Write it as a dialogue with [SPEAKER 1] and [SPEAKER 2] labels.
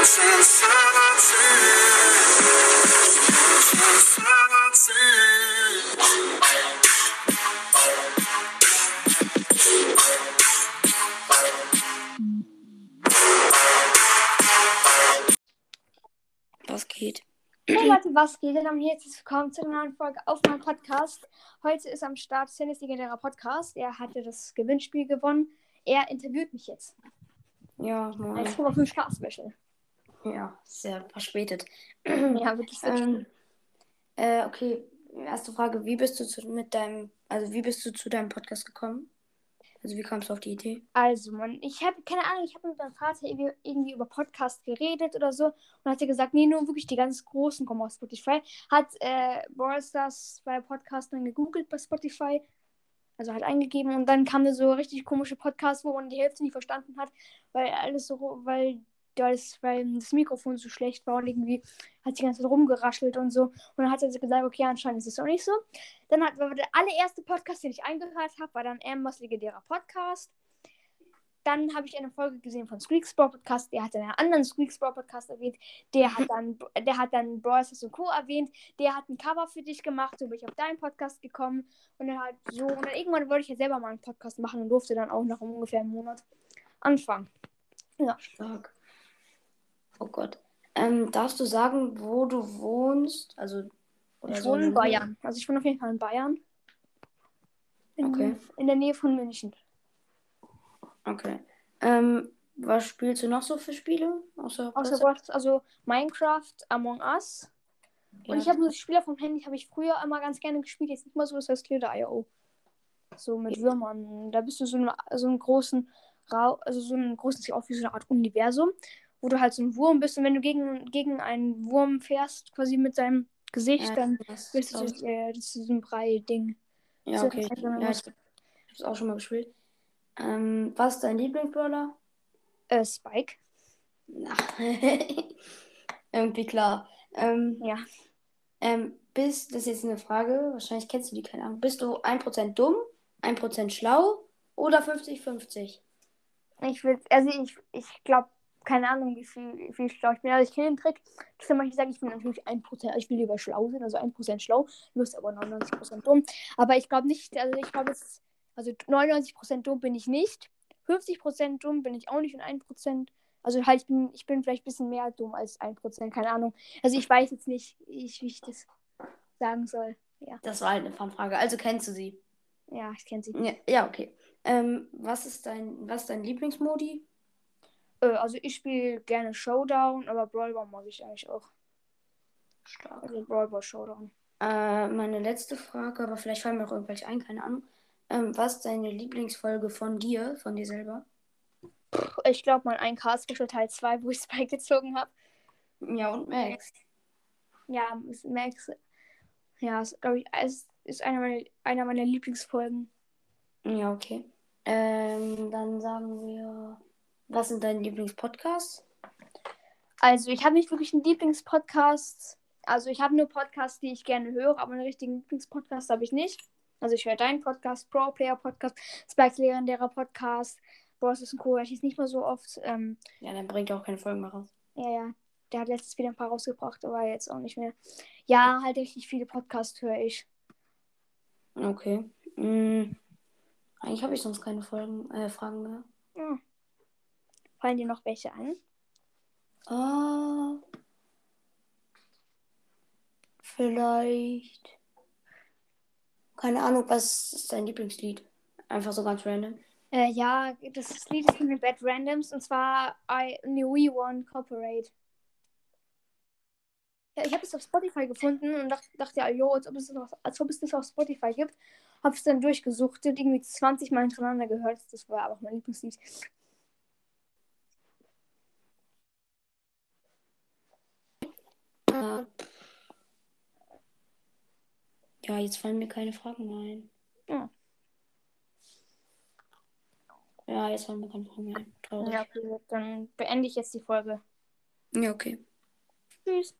[SPEAKER 1] Was geht?
[SPEAKER 2] Hey Leute, was geht? Dann haben wir jetzt willkommen zu einer neuen Folge auf meinem Podcast. Heute ist am Start Tennis legendärer Podcast. Er hatte das Gewinnspiel gewonnen. Er interviewt mich jetzt.
[SPEAKER 1] Ja,
[SPEAKER 2] Als
[SPEAKER 1] moin.
[SPEAKER 2] 5 Star Special.
[SPEAKER 1] Ja, sehr verspätet.
[SPEAKER 2] Ja, wirklich.
[SPEAKER 1] Ähm, äh, okay, erste Frage. Wie bist du zu, mit deinem, also wie bist du zu deinem Podcast gekommen? Also wie kamst du auf die Idee?
[SPEAKER 2] Also, man, ich habe keine Ahnung, ich habe mit meinem Vater irgendwie, über Podcast geredet oder so und hat er gesagt, nee, nur wirklich die ganz großen kommen auf Spotify. Hat äh, Stars bei Podcast dann gegoogelt bei Spotify, also halt eingegeben und dann kam da so richtig komische Podcasts, wo man die Hälfte nicht verstanden hat, weil alles so, weil das, weil das Mikrofon so schlecht war und irgendwie hat die ganze Zeit rumgeraschelt und so. Und dann hat er so gesagt, okay, anscheinend ist es auch nicht so. Dann hat war der allererste Podcast, den ich eingehört habe, war dann Ambers legendärer Podcast. Dann habe ich eine Folge gesehen von Squeaks Brawl Podcast. Der hat einen anderen Squeaks Brawl Podcast erwähnt. Der hat dann, der hat dann Brawl Stars und Co. erwähnt. Der hat ein Cover für dich gemacht. So bin ich auf deinen Podcast gekommen. Und dann halt so. Und dann irgendwann wollte ich ja selber mal einen Podcast machen und durfte dann auch nach ungefähr einem Monat anfangen. Ja.
[SPEAKER 1] Stark. Oh Gott. Ähm, darfst du sagen, wo du wohnst? Also, oder
[SPEAKER 2] Ich
[SPEAKER 1] so
[SPEAKER 2] wohne in
[SPEAKER 1] eine-
[SPEAKER 2] Bayern. Also ich wohne auf jeden Fall in Bayern. In,
[SPEAKER 1] Okay.
[SPEAKER 2] in der Nähe von München.
[SPEAKER 1] Okay. Ähm, was spielst du noch so für Spiele? Außer,
[SPEAKER 2] Außer
[SPEAKER 1] Brawl
[SPEAKER 2] Stars, also Minecraft, Among Us. Und ich habe nur Spieler vom Handy, habe ich früher immer ganz gerne gespielt. Jetzt nicht mal so, das heißt Glitter.io. So mit Würmern. Da bist du so, eine, so einen großen Rau also so einen großen, sieht aus wie so eine Art Universum, wo du halt so ein Wurm bist und wenn du gegen, gegen einen Wurm fährst, quasi mit seinem Gesicht,
[SPEAKER 1] Ja,
[SPEAKER 2] dann bist du
[SPEAKER 1] das,
[SPEAKER 2] so, äh, das ist ein Brei-Ding.
[SPEAKER 1] ja, okay.
[SPEAKER 2] das wenn man
[SPEAKER 1] Ja, ich hab's auch schon mal gespielt. Ähm, was ist dein Lieblingsbrawler?
[SPEAKER 2] Äh, Spike.
[SPEAKER 1] Na, irgendwie klar. Ähm,
[SPEAKER 2] Ja.
[SPEAKER 1] ähm, bist, das ist jetzt eine Frage, wahrscheinlich kennst du die, keine Ahnung. Bist du 1% dumm, 1% schlau oder 50-50?
[SPEAKER 2] Ich will, also ich, ich glaube, keine Ahnung, wie viel, wie viel schlau ich bin. Also ich kenne den Trick. Ich kann manchmal sagen, ich bin natürlich 1%, also ich will lieber schlau sein, also 1% schlau, du bist aber 99% dumm. Aber ich glaube nicht, also ich glaube jetzt, also 99% dumm bin ich nicht. 50% dumm bin ich auch nicht und 1%, also halt, ich bin, ich bin vielleicht ein bisschen mehr dumm als 1%, keine Ahnung. Also ich weiß jetzt nicht, ich, wie ich das sagen soll. Ja,
[SPEAKER 1] Das war halt eine Fanfrage. Also kennst du sie?
[SPEAKER 2] ja, ich kenne sie.
[SPEAKER 1] Ja, ja okay. Ähm, was ist dein, was ist dein Lieblingsmodi?
[SPEAKER 2] Äh, also ich spiele gerne Showdown, aber Brawl Ball mag ich eigentlich auch.
[SPEAKER 1] Stark.
[SPEAKER 2] Also Brawl Ball Showdown.
[SPEAKER 1] Äh, meine letzte Frage, aber vielleicht fallen mir auch irgendwelche ein, keine Ahnung. Ähm, was ist deine Lieblingsfolge von dir, von dir selber?
[SPEAKER 2] Ich glaube, mein 1K Special Teil 2, wo ich Spike gezogen habe.
[SPEAKER 1] Ja, und Max.
[SPEAKER 2] Ja, ist Max. Ja, ist, glaube ich, es ist einer meiner, einer meiner Lieblingsfolgen.
[SPEAKER 1] Ja, okay. Ähm, dann sagen wir, was sind deine Lieblingspodcasts?
[SPEAKER 2] Also, ich habe nicht wirklich einen Lieblingspodcast. Also, ich habe nur Podcasts, die ich gerne höre, aber einen richtigen Lieblingspodcast habe ich nicht. Also, ich höre deinen Podcast, Pro Player Podcast, Spikes legendärer Podcast, Bosses und Co. höre ich nicht mehr so oft. Ähm,
[SPEAKER 1] Ja, dann bringt er auch keine Folgen mehr raus.
[SPEAKER 2] ja, ja. Der hat letztens wieder ein paar rausgebracht, aber jetzt auch nicht mehr. Ja, halt richtig viele Podcasts höre ich.
[SPEAKER 1] Okay. Mm, eigentlich habe ich sonst keine Folgen, äh, Fragen mehr.
[SPEAKER 2] Fallen dir noch welche ein?
[SPEAKER 1] Ah. Vielleicht. Keine Ahnung, was ist dein Lieblingslied? Einfach so ganz random.
[SPEAKER 2] Äh, ja, das Lied ist von den Bad Randoms und zwar I New We One Corporate. Ja, ich habe es auf Spotify gefunden und dachte, dachte ja, jo, als ob, es das auf, als ob es das auf Spotify gibt. Habe es dann durchgesuchtet, irgendwie 20 Mal hintereinander gehört. Das war aber auch mein Lieblingslied.
[SPEAKER 1] Äh, Ja, jetzt fallen mir keine Fragen mehr ein.
[SPEAKER 2] Ja.
[SPEAKER 1] Ja, jetzt fallen mir keine Fragen mehr ein. Traurig.
[SPEAKER 2] Ja, okay, dann beende ich jetzt die Folge.
[SPEAKER 1] ja okay.
[SPEAKER 2] Tschüss.